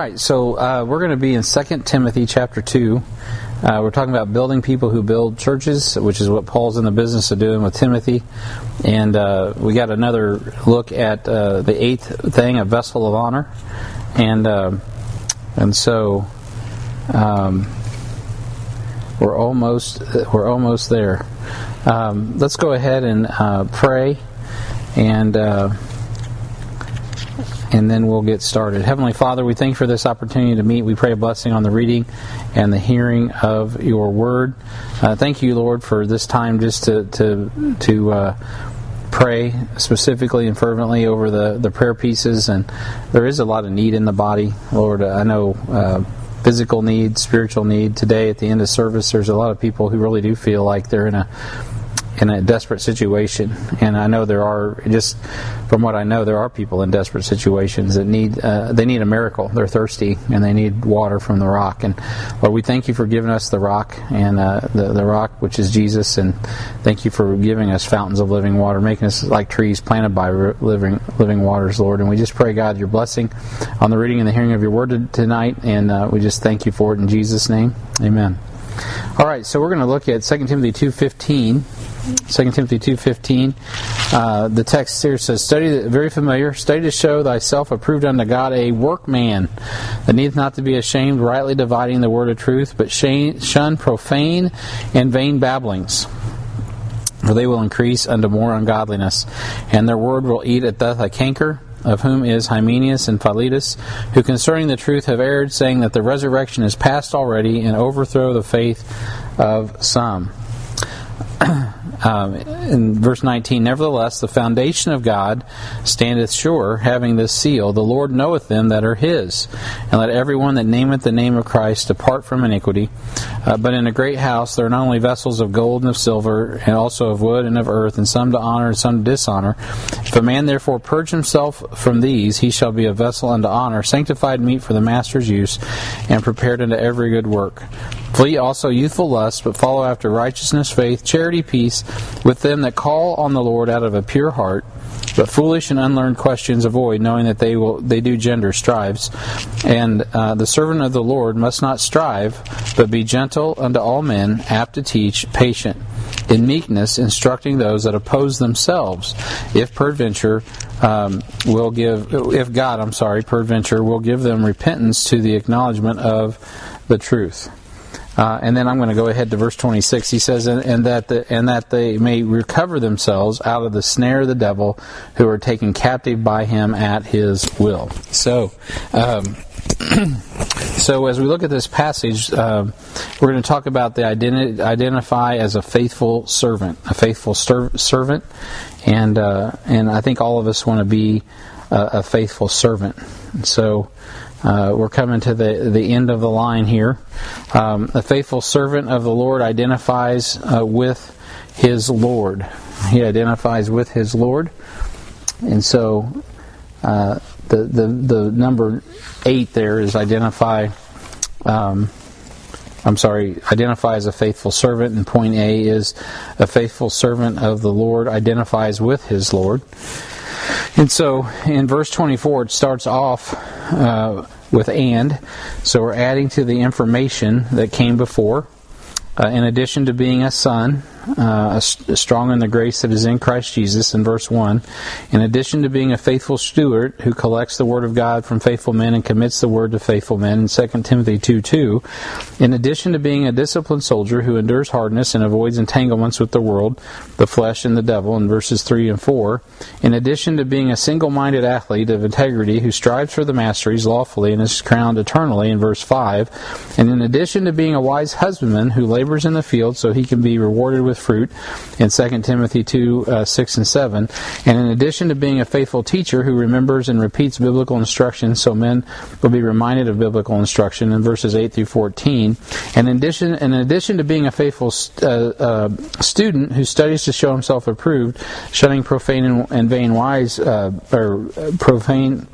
right, so uh, we're going to be in 2 Timothy chapter 2. Uh, we're talking about building people who build churches, which is what Paul's in the business of doing with Timothy. And uh, we got another look at uh, the eighth thing, a vessel of honor. And uh, and so um, we're almost we're almost there. Um, let's go ahead and uh, pray and uh, and then we'll get started. Heavenly Father, we thank you for this opportunity to meet. We pray a blessing on the reading and the hearing of your word. Uh, thank you, Lord, for this time just to to to uh, pray specifically and fervently over the the prayer pieces. And there is a lot of need in the body, Lord. I know. Uh, physical need, spiritual need. Today, at the end of service, there's a lot of people who really do feel like they're in a in a desperate situation. And I know there are just from what I know, there are people in desperate situations that need uh, they need a miracle. They're thirsty and they need water from the rock. And Lord, we thank you for giving us the rock and uh, the the rock which is Jesus. And thank you for giving us fountains of living water, making us like trees planted by living living waters, Lord. And we just pray God your blessing on the reading and the hearing of your word tonight. And uh, we just thank you for it in Jesus' name. Amen. All right, so we're going to look at 2 Timothy 2.15. 2 Timothy 2.15. Uh, the text here says, Study, very familiar, study to show thyself approved unto God, a workman that needeth not to be ashamed, rightly dividing the word of truth, but shun profane and vain babblings. For they will increase unto more ungodliness, and their word will eat at death a canker, of whom is Hymenaeus and Philetus, who concerning the truth have erred, saying that the resurrection is past already, and overthrow the faith of some. um, in verse 19, Nevertheless, the foundation of God standeth sure, having this seal, The Lord knoweth them that are his. And let everyone that nameth the name of Christ depart from iniquity. Uh, but in a great house there are not only vessels of gold and of silver, and also of wood and of earth, and some to honor and some to dishonor. If a man therefore purge himself from these, he shall be a vessel unto honor, sanctified meet for the master's use, and prepared unto every good work. Flee also youthful lusts, but follow after righteousness, faith, charity, peace, with them that call on the Lord out of a pure heart. But foolish and unlearned questions avoid, knowing that they will they do gender strives. And uh, the servant of the Lord must not strive, but be gentle unto all men, apt to teach, patient, in meekness, instructing those that oppose themselves, if peradventure um, will give, if God, I'm sorry, peradventure will give them repentance to the acknowledgement of the truth. Uh, and then I'm going to go ahead to verse 26. He says, and, and, that the, and that they may recover themselves out of the snare of the devil, who are taken captive by him at his will. So, um, so as we look at this passage, uh, we're going to talk about the identi- identify as a faithful servant, a faithful ser- servant, and uh, and I think all of us want to be a, a faithful servant. So. Uh, we're coming to the, the end of the line here. Um, a faithful servant of the Lord identifies uh, with his Lord. He identifies with his Lord. And so uh, the, the, the number eight there is identify. Um, I'm sorry, identify as a faithful servant, and point A is a faithful servant of the Lord identifies with his Lord. And so in verse 24, it starts off uh, with and. So we're adding to the information that came before. Uh, in addition to being a son, uh, strong in the grace that is in Christ Jesus, in verse 1, in addition to being a faithful steward who collects the word of God from faithful men and commits the word to faithful men, in 2 Timothy 2 2, in addition to being a disciplined soldier who endures hardness and avoids entanglements with the world, the flesh, and the devil, in verses 3 and 4, in addition to being a single minded athlete of integrity who strives for the masteries lawfully and is crowned eternally, in verse 5, and in addition to being a wise husbandman who labors in the field so he can be rewarded with fruit in 2 Timothy 2 uh, 6 and 7. And in addition to being a faithful teacher who remembers and repeats biblical instruction so men will be reminded of biblical instruction in verses 8 through 14. And in addition, in addition to being a faithful uh, uh, student who studies to show himself approved, shunning profane and, and vain wise, uh, or uh, profane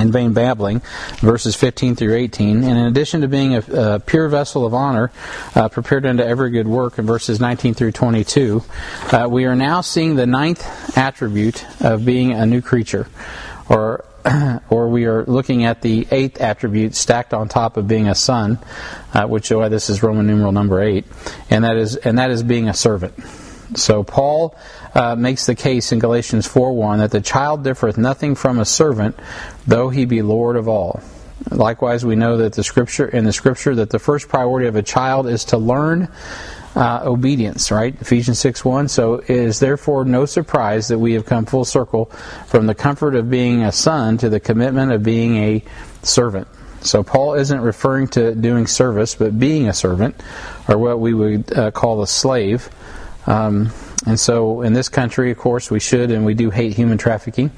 and vain babbling, verses 15 through 18. And in addition to being a, a pure vessel of honor, uh, prepared unto every good work, in verses 19 through 22, uh, we are now seeing the ninth attribute of being a new creature, or or we are looking at the eighth attribute stacked on top of being a son, uh, which why this is Roman numeral number eight, and that is and that is being a servant. So Paul uh, makes the case in Galatians 4:1 that the child differeth nothing from a servant, though he be lord of all. Likewise, we know that the scripture in the scripture that the first priority of a child is to learn uh, obedience, right? Ephesians 6 1. So it is therefore no surprise that we have come full circle from the comfort of being a son to the commitment of being a servant. So Paul isn't referring to doing service, but being a servant, or what we would uh, call a slave. Um, and so, in this country, of course, we should and we do hate human trafficking.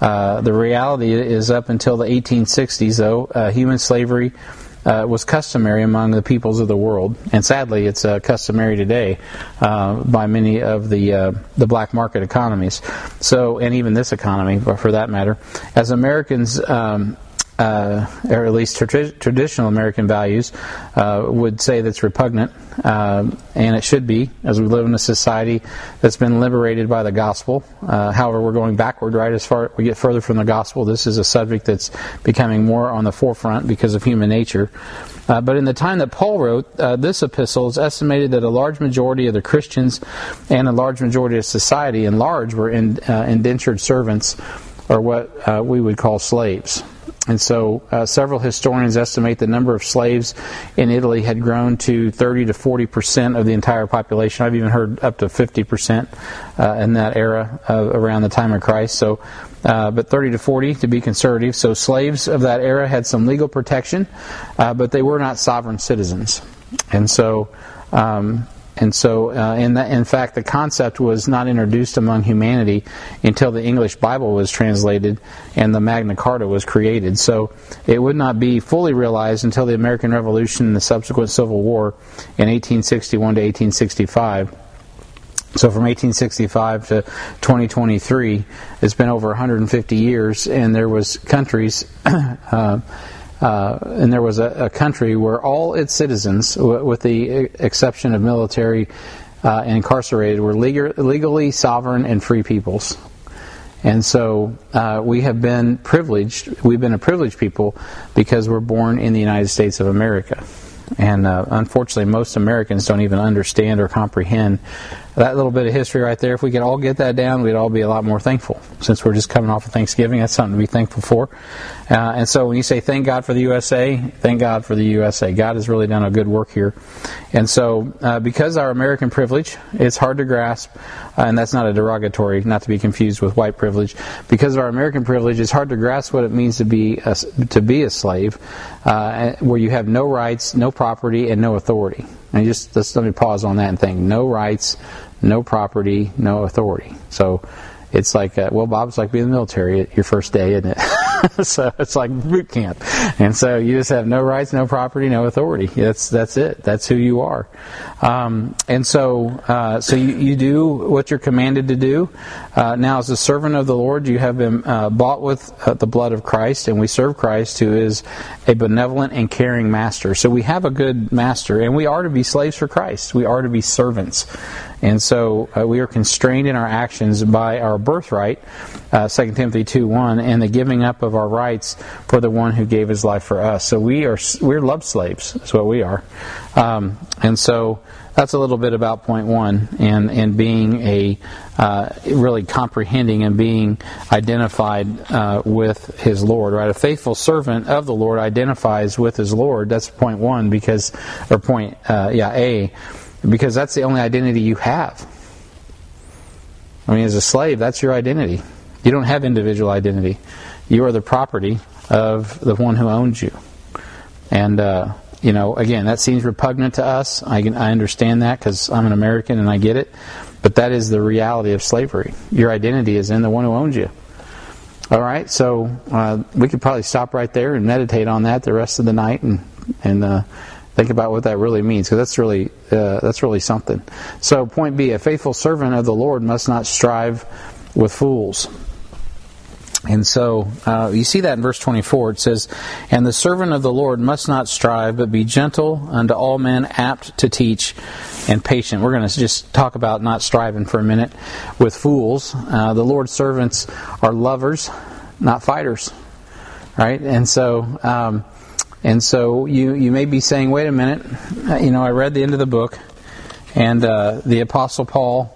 Uh, the reality is, up until the 1860s, though, uh, human slavery uh, was customary among the peoples of the world, and sadly, it's uh, customary today uh, by many of the uh, the black market economies. So, and even this economy, for that matter, as Americans. Um, uh, or at least tra- traditional American values, uh, would say that's repugnant, uh, and it should be, as we live in a society that's been liberated by the gospel. Uh, however, we're going backward, right? As far we get further from the gospel, this is a subject that's becoming more on the forefront because of human nature. Uh, but in the time that Paul wrote uh, this epistle, it's estimated that a large majority of the Christians and a large majority of society, in large, were in, indentured servants, or what we would call slaves. And so, uh, several historians estimate the number of slaves in Italy had grown to 30 to 40 percent of the entire population. I've even heard up to 50 percent uh, in that era uh, around the time of Christ. So, uh, but 30 to 40 to be conservative. So, slaves of that era had some legal protection, uh, but they were not sovereign citizens. And so, um, and so, uh, in, in fact, the concept was not introduced among humanity until the English Bible was translated and the Magna Carta was created. So, it would not be fully realized until the American Revolution and the subsequent Civil War in 1861 to 1865. So from 1865 to 2023, it's been over 150 years, and there was countries uh, uh, and there was a, a, country where all its citizens, w- with the exception of military uh, and incarcerated, were legal, legally sovereign and free peoples. And so uh, we have been privileged. We've been a privileged people because we're born in the United States of America. And uh, unfortunately, most Americans don't even understand or comprehend that little bit of history right there. If we could all get that down, we'd all be a lot more thankful. Since we're just coming off of Thanksgiving, that's something to be thankful for. Uh, and so when you say thank God for the USA, thank God for the USA. God has really done a good work here. And so uh, because our American privilege, it's hard to grasp, uh, and that's not a derogatory, not to be confused with white privilege. Because of our American privilege, it's hard to grasp what it means to be a, to be a slave, uh, where you have no rights, no property, and no authority. And just let me pause on that and think: no rights, no property, no authority. So it's like, uh, well, Bob's like being in the military your first day, isn't it? so it's like boot camp, and so you just have no rights, no property, no authority. That's that's it. That's who you are. Um, and so, uh, so you, you do what you're commanded to do. Uh, now, as a servant of the Lord, you have been uh, bought with uh, the blood of Christ, and we serve Christ, who is a benevolent and caring master. So we have a good master, and we are to be slaves for Christ. We are to be servants. And so uh, we are constrained in our actions by our birthright, uh, 2 Timothy 2 1, and the giving up of our rights for the one who gave his life for us. So we are we're love slaves. That's what we are. Um, and so that's a little bit about point one and, and being a uh, really comprehending and being identified uh, with his Lord, right? A faithful servant of the Lord identifies with his Lord. That's point one because, or point, uh, yeah, A because that's the only identity you have. I mean, as a slave, that's your identity. You don't have individual identity. You are the property of the one who owns you. And, uh, you know, again, that seems repugnant to us. I, can, I understand that because I'm an American and I get it. But that is the reality of slavery. Your identity is in the one who owns you. All right, so uh, we could probably stop right there and meditate on that the rest of the night and and uh, Think about what that really means, because that's really uh, that's really something. So, point B: a faithful servant of the Lord must not strive with fools. And so uh, you see that in verse 24. It says, And the servant of the Lord must not strive, but be gentle unto all men, apt to teach, and patient. We're going to just talk about not striving for a minute with fools. Uh, the Lord's servants are lovers, not fighters. right? And so, um, and so you you may be saying, wait a minute, you know, I read the end of the book, and uh, the Apostle Paul.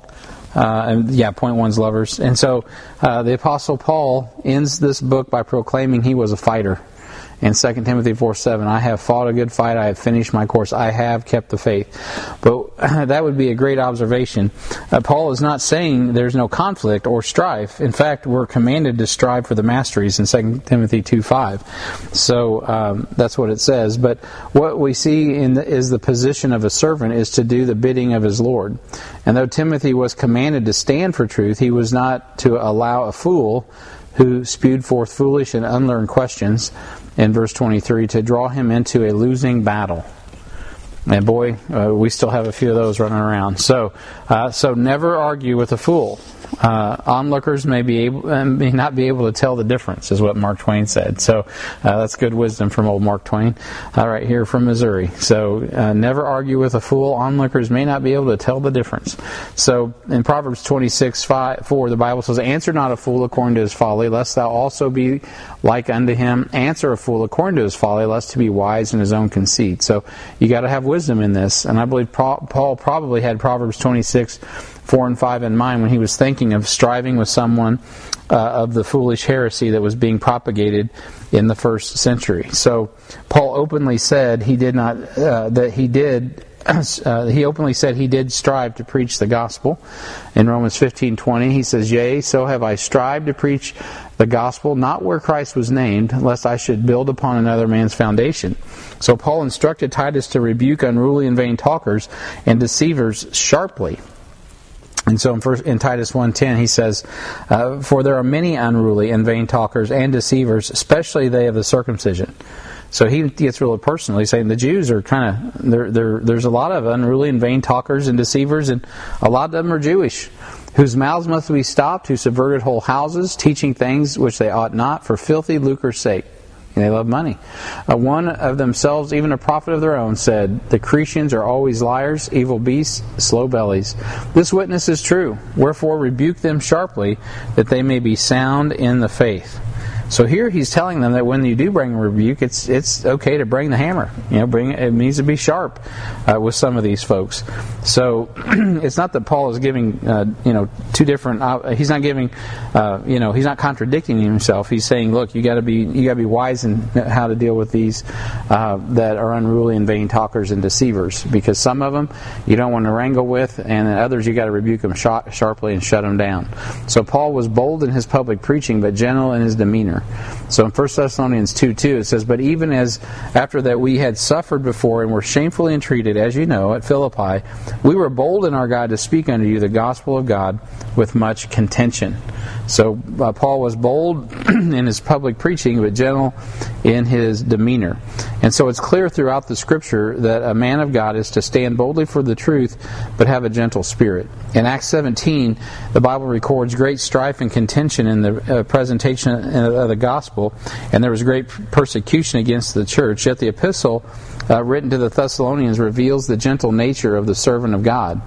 Uh, yeah, point one's lovers. And so uh, the Apostle Paul ends this book by proclaiming he was a fighter in 2 Timothy 4 7, I have fought a good fight, I have finished my course, I have kept the faith. But that would be a great observation. Uh, Paul is not saying there's no conflict or strife. In fact, we're commanded to strive for the masteries in 2 Timothy 2 5. So um, that's what it says. But what we see in the, is the position of a servant is to do the bidding of his Lord. And though Timothy was commanded to stand for truth, he was not to allow a fool who spewed forth foolish and unlearned questions in verse 23 to draw him into a losing battle. And boy, uh, we still have a few of those running around. So, uh, so never argue with a fool uh, onlookers may be able uh, may not be able to tell the difference, is what Mark Twain said. So uh, that's good wisdom from old Mark Twain, All right, here from Missouri. So uh, never argue with a fool. Onlookers may not be able to tell the difference. So in Proverbs 26 5, 4, the Bible says, "Answer not a fool according to his folly, lest thou also be like unto him. Answer a fool according to his folly, lest he be wise in his own conceit." So you got to have wisdom in this, and I believe Paul probably had Proverbs 26 4 and 5 in mind when he was thinking of striving with someone uh, of the foolish heresy that was being propagated in the first century. So Paul openly said he did not uh, that he did uh, he openly said he did strive to preach the gospel. In Romans 15:20 he says, "Yea, so have I strived to preach the gospel not where Christ was named, lest I should build upon another man's foundation." So Paul instructed Titus to rebuke unruly and vain talkers and deceivers sharply. And so in, first, in Titus 1.10 he says, uh, For there are many unruly and vain talkers and deceivers, especially they of the circumcision. So he gets really personal. He's saying the Jews are kind of, there's a lot of unruly and vain talkers and deceivers, and a lot of them are Jewish, whose mouths must be stopped, who subverted whole houses, teaching things which they ought not, for filthy lucre's sake. They love money. Uh, one of themselves, even a prophet of their own, said, The Cretians are always liars, evil beasts, slow bellies. This witness is true. Wherefore rebuke them sharply, that they may be sound in the faith. So here he's telling them that when you do bring a rebuke, it's it's okay to bring the hammer. You know, bring it needs to be sharp uh, with some of these folks. So it's not that Paul is giving uh, you know two different. Uh, he's not giving uh, you know he's not contradicting himself. He's saying, look, you got to be you got to be wise in how to deal with these uh, that are unruly and vain talkers and deceivers, because some of them you don't want to wrangle with, and others you got to rebuke them sharply and shut them down. So Paul was bold in his public preaching, but gentle in his demeanor. So in 1 Thessalonians 2 2, it says, But even as after that we had suffered before and were shamefully entreated, as you know, at Philippi, we were bold in our God to speak unto you the gospel of God with much contention. So uh, Paul was bold in his public preaching, but gentle in his demeanor. And so it's clear throughout the scripture that a man of God is to stand boldly for the truth, but have a gentle spirit. In Acts 17, the Bible records great strife and contention in the uh, presentation of the gospel, and there was great persecution against the church. Yet the epistle uh, written to the Thessalonians reveals the gentle nature of the servant of God.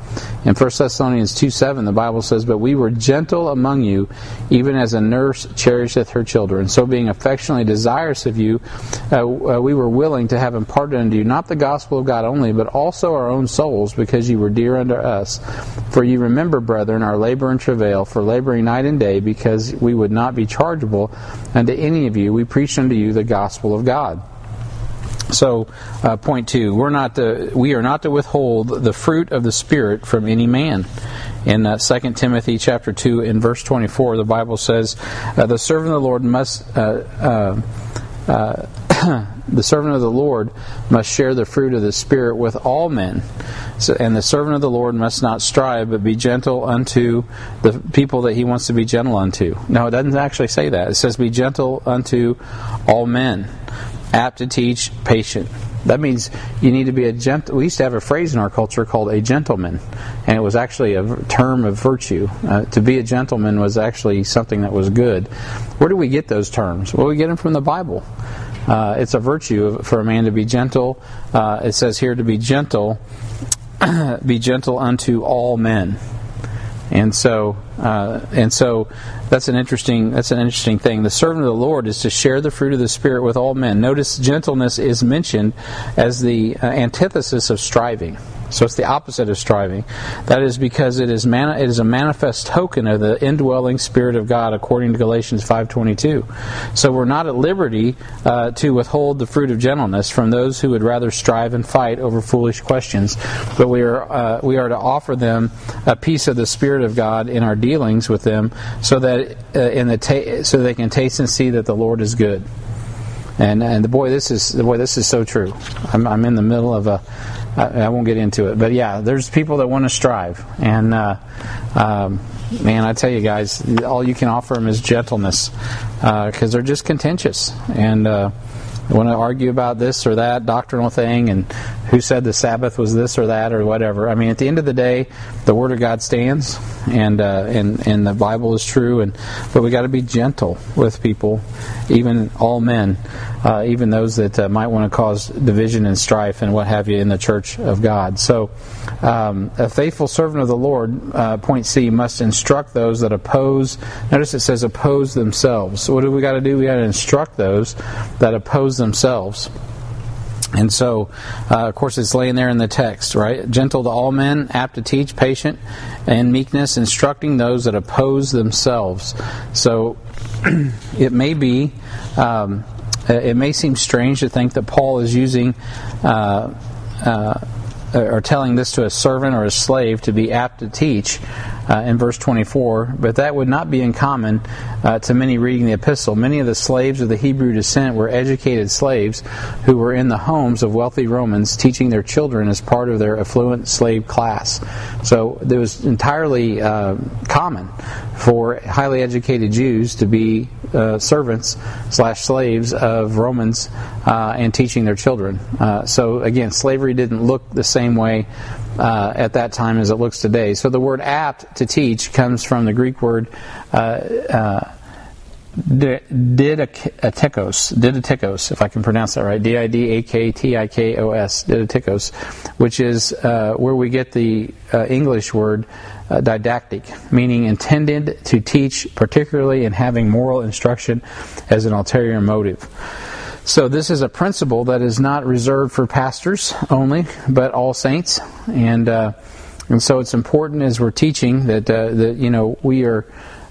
In 1 Thessalonians 2 7, the Bible says, But we were gentle among you, even as a nurse cherisheth her children. So being affectionately desirous of you, uh, uh, we were willing to have imparted unto you not the gospel of God only, but also our own souls, because you were dear unto us. For you remember, brethren, our labor and travail, for laboring night and day, because we would not be chargeable unto any of you. We preached unto you the gospel of God. So, uh, point two: we're not to, we are not to withhold the fruit of the Spirit from any man. In uh, 2 Timothy chapter two, in verse twenty-four, the Bible says, uh, "The servant of the Lord must." Uh, uh, uh, the servant of the Lord must share the fruit of the Spirit with all men. So, and the servant of the Lord must not strive, but be gentle unto the people that he wants to be gentle unto. No, it doesn't actually say that. It says, Be gentle unto all men apt to teach, patient. That means you need to be a gentle. We used to have a phrase in our culture called a gentleman, and it was actually a term of virtue. Uh, to be a gentleman was actually something that was good. Where do we get those terms? Well, we get them from the Bible. Uh, it's a virtue for a man to be gentle. Uh, it says here to be gentle, be gentle unto all men. And so, uh, and so, that's an interesting that's an interesting thing. The servant of the Lord is to share the fruit of the Spirit with all men. Notice gentleness is mentioned as the uh, antithesis of striving. So it's the opposite of striving. That is because it is man, it is a manifest token of the indwelling Spirit of God, according to Galatians five twenty two. So we're not at liberty uh, to withhold the fruit of gentleness from those who would rather strive and fight over foolish questions, but we are uh, we are to offer them a piece of the Spirit of God in our dealings with them, so that uh, in the ta- so they can taste and see that the Lord is good. And and the boy, this is the boy, this is so true. I'm, I'm in the middle of a I, I, won't get into it, but yeah, there's people that want to strive, and uh, um, man, I tell you guys, all you can offer them is gentleness, because uh, they're just contentious, and uh, want to argue about this or that doctrinal thing, and who said the Sabbath was this or that or whatever. I mean, at the end of the day, the Word of God stands, and uh, and and the Bible is true, and but we got to be gentle with people, even all men uh, even those that uh, might want to cause division and strife and what have you in the church of God. So, um, a faithful servant of the Lord, uh, point C, must instruct those that oppose. Notice it says oppose themselves. So, what do we got to do? We got to instruct those that oppose themselves. And so, uh, of course, it's laying there in the text, right? Gentle to all men, apt to teach, patient, and meekness, instructing those that oppose themselves. So, it may be um, uh, it may seem strange to think that Paul is using uh, uh, or telling this to a servant or a slave to be apt to teach uh, in verse 24, but that would not be uncommon uh, to many reading the epistle. Many of the slaves of the Hebrew descent were educated slaves who were in the homes of wealthy Romans teaching their children as part of their affluent slave class. So it was entirely uh, common for highly educated Jews to be uh, servants slash slaves of Romans uh, and teaching their children. Uh, so again, slavery didn't look the same way uh, at that time as it looks today. So the word apt to teach comes from the Greek word uh, uh, didatikos, didatikos, if I can pronounce that right, D-I-D-A-K-T-I-K-O-S, didatikos, which is uh, where we get the uh, English word uh, didactic, meaning intended to teach, particularly in having moral instruction as an ulterior motive. So this is a principle that is not reserved for pastors only, but all saints, and uh, and so it's important as we're teaching that uh, that you know we are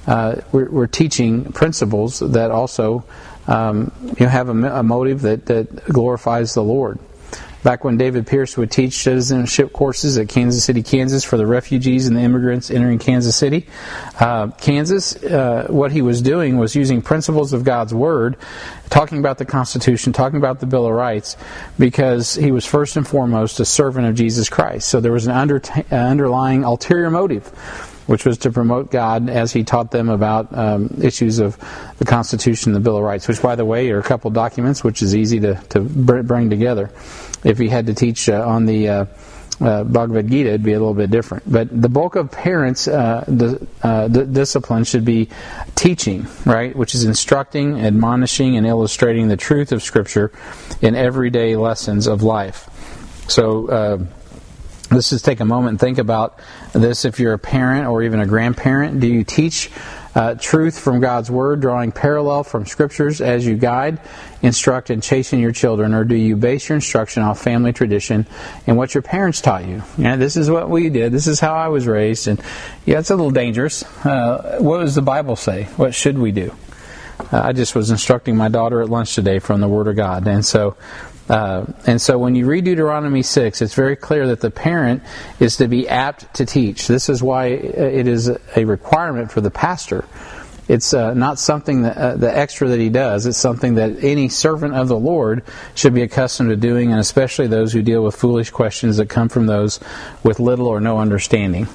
uh, we're, we're, teaching principles that also um, you know have a, a motive that that glorifies the Lord. Back when David Pierce would teach citizenship courses at Kansas City, Kansas, for the refugees and the immigrants entering Kansas City, uh, Kansas, uh, what he was doing was using principles of God's Word, talking about the Constitution, talking about the Bill of Rights, because he was first and foremost a servant of Jesus Christ. So there was an under, uh, underlying ulterior motive which was to promote God as he taught them about um, issues of the Constitution and the Bill of Rights, which, by the way, are a couple documents which is easy to, to bring together if he had to teach uh, on the uh, uh, Bhagavad Gita, it'd be a little bit different. But the bulk of parents' uh, the, uh, the discipline should be teaching, right, which is instructing, admonishing, and illustrating the truth of Scripture in everyday lessons of life. So uh, let's just take a moment and think about this. If you're a parent or even a grandparent, do you teach? uh, truth from God's Word, drawing parallel from Scriptures as you guide, instruct, and chasten your children? Or do you base your instruction off family tradition and what your parents taught you? Yeah, this is what we did. This is how I was raised. And yeah, it's a little dangerous. Uh, what does the Bible say? What should we do? Uh, I just was instructing my daughter at lunch today from the Word of God. And so uh, and so when you read Deuteronomy 6, it's very clear that the parent is to be apt to teach. This is why it is a requirement for the pastor. It's uh, not something that uh, the extra that he does. It's something that any servant of the Lord should be accustomed to doing, and especially those who deal with foolish questions that come from those with little or no understanding.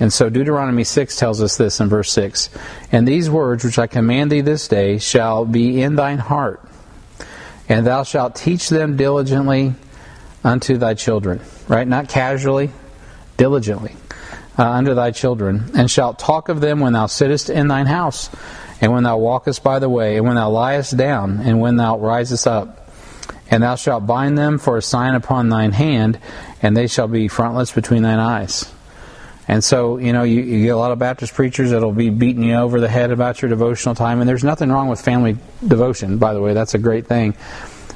And so Deuteronomy 6 tells us this in verse 6 And these words which I command thee this day shall be in thine heart and thou shalt teach them diligently unto thy children. Right? Not casually, diligently uh, unto thy children. And shalt talk of them when thou sittest in thine house, and when thou walkest by the way, and when thou liest down, and when thou risest up. And thou shalt bind them for a sign upon thine hand, and they shall be frontlets between thine eyes. And so, you know, you, you, get a lot of Baptist preachers that'll be beating you over the head about your devotional time. And there's nothing wrong with family devotion, by the way. That's a great thing.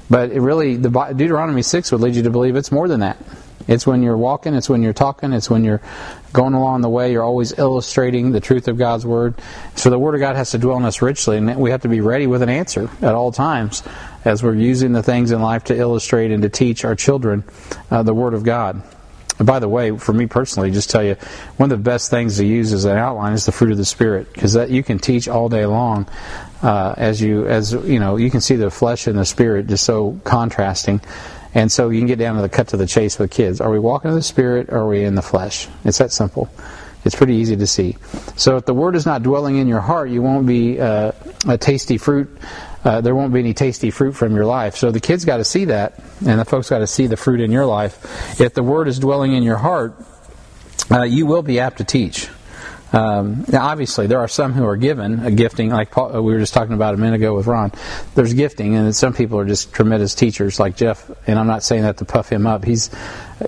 But it really, the Deuteronomy 6 would lead you to believe it's more than that. It's when you're walking, it's when you're talking, it's when you're going along the way, you're always illustrating the truth of God's Word. So the Word of God has to dwell in us richly, and we have to be ready with an answer at all times as we're using the things in life to illustrate and to teach our children uh, the Word of God. And by the way, for me personally, just tell you, one of the best things to use as an outline is the fruit of the Spirit, because that you can teach all day long. Uh, as you, as you know, you can see the flesh and the spirit just so contrasting. And so you can get down to the cut to the chase with kids. Are we walking in the spirit or are we in the flesh? It's that simple. It's pretty easy to see. So if the word is not dwelling in your heart, you won't be uh, a tasty fruit. Uh, there won't be any tasty fruit from your life. So the kids got to see that, and the folks got to see the fruit in your life. If the word is dwelling in your heart, uh, you will be apt to teach. Um, now, obviously, there are some who are given a gifting, like Paul, uh, we were just talking about a minute ago with Ron. There's gifting, and some people are just tremendous teachers, like Jeff. And I'm not saying that to puff him up. He's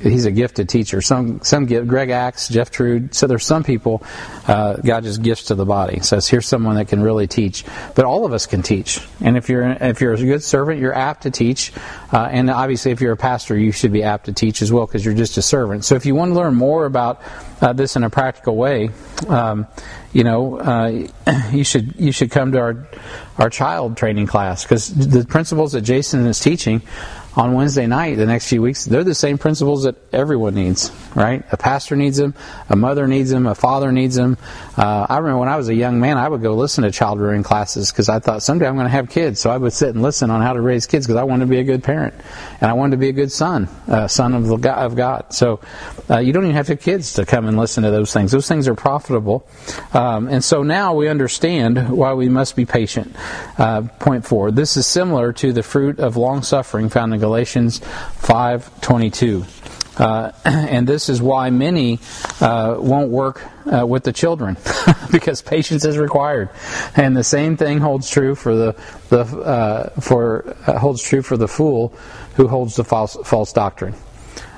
he's a gifted teacher. Some some give Greg Axe, Jeff Trude. So there's some people uh, God just gifts to the body. Says here's someone that can really teach. But all of us can teach. And if you're if you're a good servant, you're apt to teach. Uh, and obviously, if you're a pastor, you should be apt to teach as well because you're just a servant. So if you want to learn more about uh, this in a practical way, um, you know, uh, you should you should come to our our child training class because the principles that Jason is teaching on Wednesday night, the next few weeks, they're the same principles that everyone needs, right? A pastor needs them, a mother needs them, a father needs them. Uh, I remember when I was a young man, I would go listen to child rearing classes because I thought someday I'm going to have kids. So I would sit and listen on how to raise kids because I wanted to be a good parent and I wanted to be a good son, uh, son of, the God, of God. So uh, you don't even have to have kids to come and listen to those things. Those things are profitable. Um, and so now we understand why we must be patient. Uh, point four. This is similar to the fruit of long suffering found in Galatians 5:22. Uh, and this is why many uh, won't work uh, with the children because patience is required. And the same thing holds true for the, the uh, for uh, holds true for the fool who holds the false, false doctrine.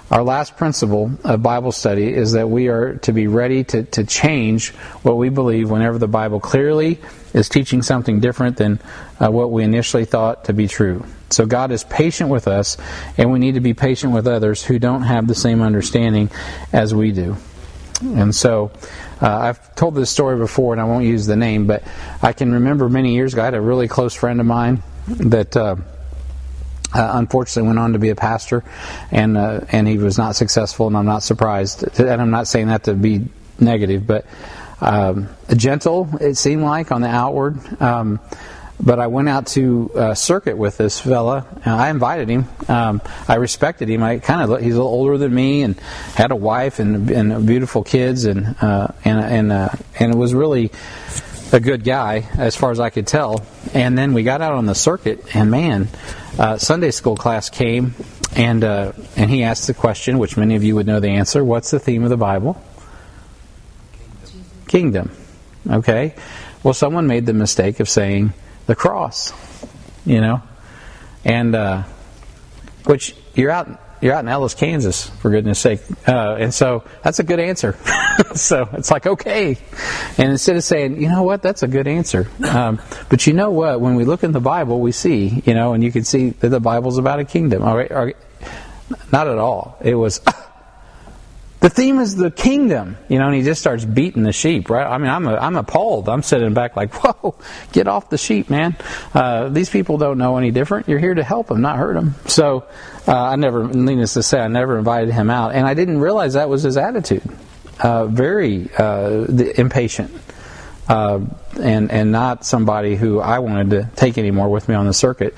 Our last principle of Bible study is that we are to be ready to, to change what we believe whenever the Bible clearly is teaching something different than uh, what we initially thought to be true. So God is patient with us, and we need to be patient with others who don't have the same understanding as we do. And so, uh, I've told this story before, and I won't use the name, but I can remember many years ago, I had a really close friend of mine that. Uh, uh, unfortunately went on to be a pastor, and uh, and he was not successful, and I'm not surprised. And I'm not saying that to be negative, but um, gentle it seemed like on the outward. Um, but I went out to uh, circuit with this fella. I invited him. Um, I respected him. I kind of he's a little older than me and had a wife and, and beautiful kids and uh, and and uh, and it was really a good guy as far as I could tell. And then we got out on the circuit, and man, uh, Sunday school class came, and uh, and he asked the question, which many of you would know the answer. What's the theme of the Bible? Kingdom. Okay. Well, someone made the mistake of saying the cross. You know, and uh, which you're out you're out in Ellis, Kansas, for goodness sake. Uh, and so that's a good answer. so it's like, okay. And instead of saying, you know what, that's a good answer. Um, but you know what, when we look in the Bible, we see, you know, and you can see that the Bible's about a kingdom. All right? Not at all. It was the theme is the kingdom, you know, and he just starts beating the sheep, right? I mean, I'm, I'm appalled. I'm sitting back like, whoa, get off the sheep, man. Uh, these people don't know any different. You're here to help them, not hurt them. So, uh, I never, needless to say, I never invited him out. And I didn't realize that was his attitude. Uh, very uh, impatient. Uh, and, and not somebody who I wanted to take anymore with me on the circuit.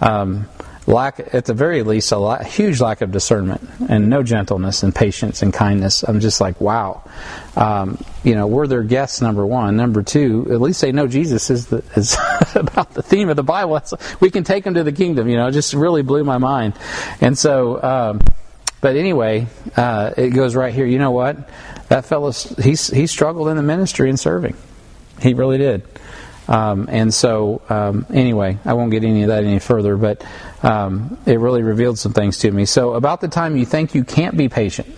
Um, lack, at the very least, a huge lack of discernment and no gentleness and patience and kindness. I'm just like, wow. Um, you know, we're their guests, number one. Number two, at least they know Jesus is, the, is about the theme of the Bible. We can take them to the kingdom, you know, it just really blew my mind. And so, um, but anyway, uh, it goes right here. You know what? That fellow, he, he struggled in the ministry and serving. He really did. Um, and so, um, anyway, I won't get any of that any further, but um, it really revealed some things to me. So, about the time you think you can't be patient,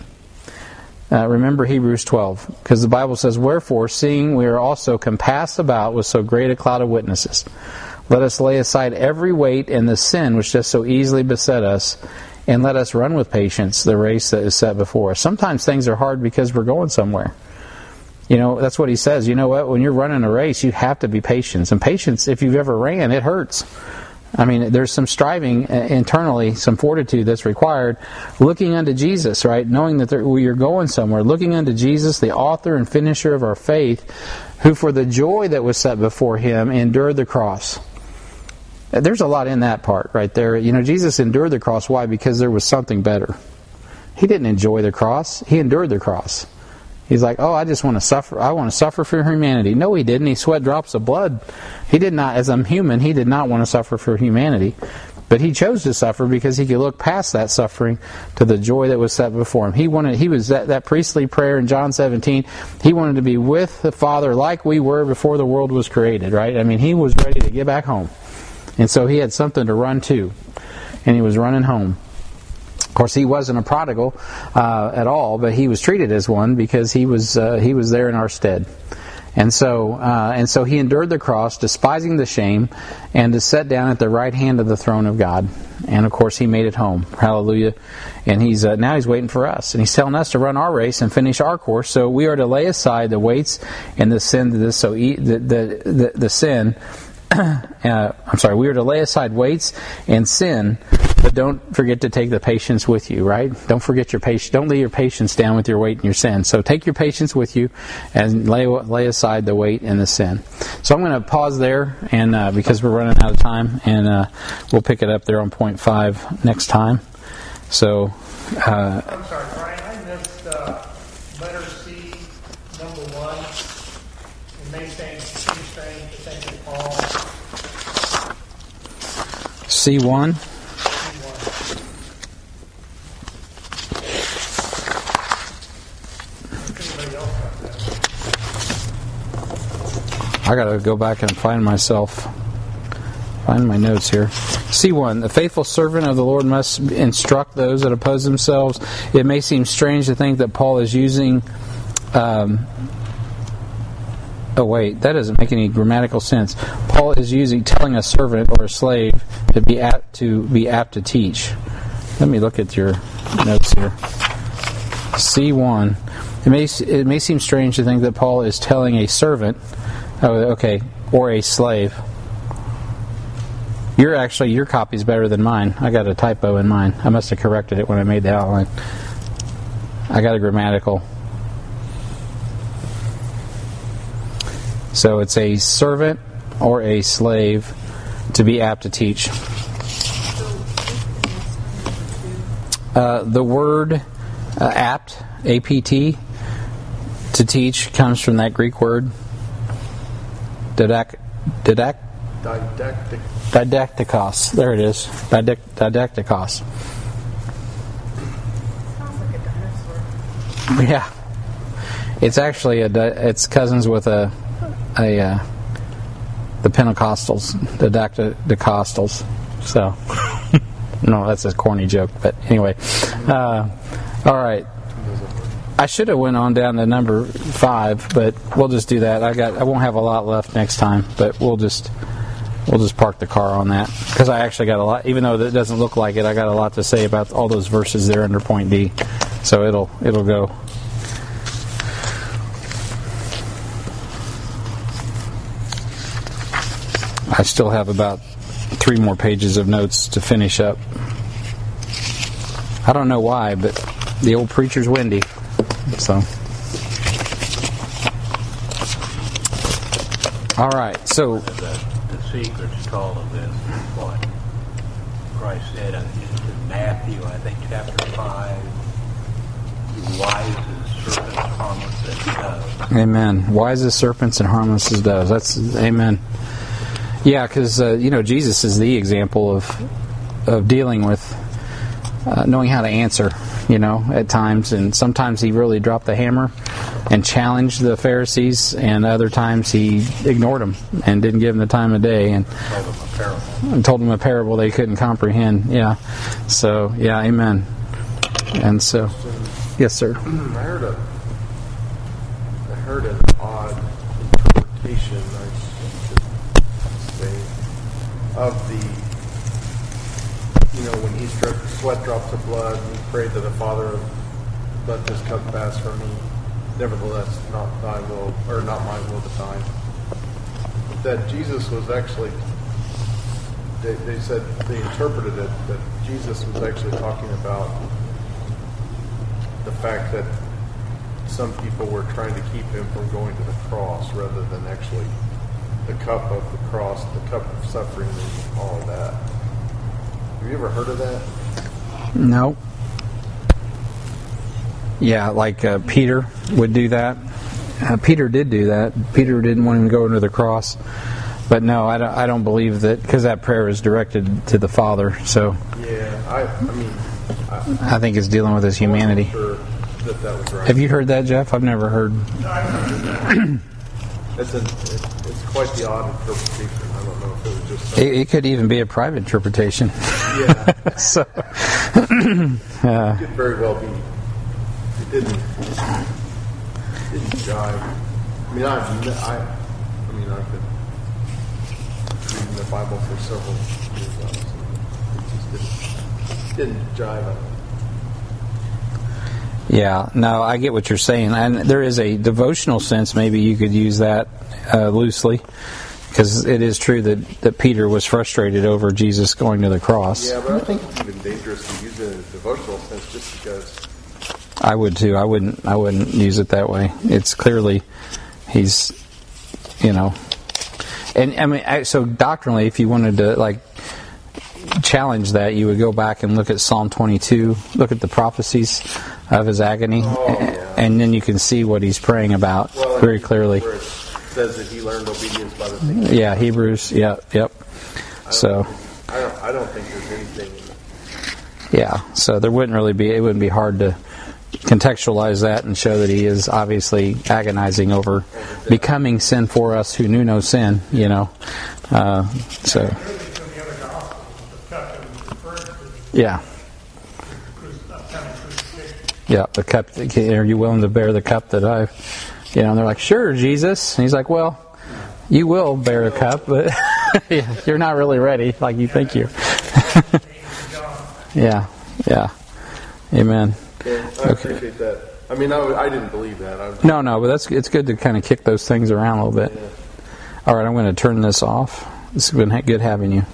Uh, remember Hebrews 12, because the Bible says, Wherefore, seeing we are also compassed about with so great a cloud of witnesses, let us lay aside every weight and the sin which does so easily beset us, and let us run with patience the race that is set before us. Sometimes things are hard because we're going somewhere. You know, that's what he says. You know what? When you're running a race, you have to be patient. And patience, if you've ever ran, it hurts. I mean, there's some striving uh, internally, some fortitude that's required. Looking unto Jesus, right? Knowing that there, you're going somewhere. Looking unto Jesus, the author and finisher of our faith, who for the joy that was set before him endured the cross. There's a lot in that part right there. You know, Jesus endured the cross. Why? Because there was something better. He didn't enjoy the cross. He endured the cross. He's like, oh, I just want to suffer. I want to suffer for humanity. No, he didn't. He sweat drops of blood. He did not, as a human, he did not want to suffer for humanity. But he chose to suffer because he could look past that suffering to the joy that was set before him. He wanted, he was that, that priestly prayer in John 17. He wanted to be with the Father like we were before the world was created, right? I mean, he was ready to get back home. And so he had something to run to. And he was running home. Of course, he wasn't a prodigal uh, at all, but he was treated as one because he was uh, he was there in our stead. And so, uh, and so he endured the cross, despising the shame, and is set down at the right hand of the throne of God. And of course, he made it home. Hallelujah! And he's uh, now he's waiting for us, and he's telling us to run our race and finish our course. So we are to lay aside the weights and the sin that is so e- the, the, the, the sin uh, I'm sorry, we are to lay aside weights and sin, but don't forget to take the patience with you, right? Don't forget your patience. Don't lay your patience down with your weight and your sin. So take your patience with you and lay, lay aside the weight and the sin. So I'm going to pause there and uh, because we're running out of time and uh, we'll pick it up there on point five next time. So. Uh, I'm sorry, Brian. I missed uh, letter C, number one. It may seem strange to think Paul C1. I got to go back and find myself, find my notes here. C1. The faithful servant of the Lord must instruct those that oppose themselves. It may seem strange to think that Paul is using um, Oh wait, that doesn't make any grammatical sense. Paul is using telling a servant or a slave to be apt to be apt to teach. Let me look at your notes here. C one. It may it may seem strange to think that Paul is telling a servant, oh okay, or a slave. Your actually your copy is better than mine. I got a typo in mine. I must have corrected it when I made the outline. I got a grammatical So it's a servant or a slave to be apt to teach. Uh, the word uh, apt, A-P-T, to teach comes from that Greek word didac, didac, didactic. didactikos. There it is, Didac, didactikos. Yeah, it's actually a it's cousins with a a uh, the Pentecostals, the Pentecostals. So, no, that's a corny joke. But anyway, uh, all right. I should have went on down to number five, but we'll just do that. I got I won't have a lot left next time, but we'll just we'll just park the car on that because I actually got a lot. Even though it doesn't look like it, I got a lot to say about all those verses there under point D. So it'll it'll go. I still have about three more pages of notes to finish up. I don't know why, but the old preacher's windy. So. All right, so. The, the secret to all of this what Christ said in Matthew, I think, chapter 5. Wise as serpents, harmless as doves. Amen. Wise as serpents and harmless as doves. That's amen. Yeah, because uh, you know Jesus is the example of of dealing with uh, knowing how to answer. You know, at times, and sometimes he really dropped the hammer and challenged the Pharisees, and other times he ignored them and didn't give them the time of day and told them a parable. They couldn't comprehend. Yeah. So yeah, amen. And so. Yes, sir. I heard a, I heard an odd interpretation, I should say, of the, you know, when he struck sweat drops of blood, and he prayed to the Father, let this cup pass from me. Nevertheless, not thy will, or not my will, but thine. That Jesus was actually, they, they said, they interpreted it, that Jesus was actually talking about the fact that some people were trying to keep him from going to the cross rather than actually the cup of the cross, the cup of suffering, and all of that. Have you ever heard of that? No. Yeah, like uh, Peter would do that. Uh, Peter did do that. Peter didn't want him to go into the cross. But no, I don't, I don't believe that because that prayer is directed to the Father. So Yeah, I, I mean, I, I think it's dealing with his humanity. Sure that that right. Have you heard that, Jeff? I've never heard. It's, an, it, it's quite the odd interpretation. It was just some, It, it could even be a private interpretation. yeah, so, it could very well be. It didn't, didn't jive. I mean, I've, I, I mean, I've been reading the Bible for several years now, so it just didn't, didn't jive. Yeah, no, I get what you're saying, and there is a devotional sense. Maybe you could use that uh, loosely, because it is true that, that Peter was frustrated over Jesus going to the cross. Yeah, but I think it's even dangerous to use it in a devotional sense, just because. I would too. I wouldn't. I wouldn't use it that way. It's clearly he's, you know, and I mean, I- so doctrinally, if you wanted to like challenge that, you would go back and look at Psalm 22, look at the prophecies of his agony, oh, yeah. and then you can see what he's praying about Well, very clearly. Where it says that he learned obedience by the things. Yeah, Hebrews. Yeah, yep. So, I don't. I don't think there's anything. yeah, so there wouldn't really be. It wouldn't be hard to contextualize that and show that he is obviously agonizing over becoming sin for us who knew no sin. You know, uh, so Really from the other gospel, the cup that was referred to, yeah, cruci- coming crucifixion. yeah. The cup. Are you willing to bear the cup that I've? You know, and they're like, sure, Jesus. And he's like, well, you will bear a cup, but yeah, you're not really ready like you think you. yeah, yeah. Amen. Yeah, I appreciate that. I mean, I didn't believe that. I was, No, no, but that's it's good to kind of kick those things around a little bit. All right, I'm going to turn this off. It's been good having you.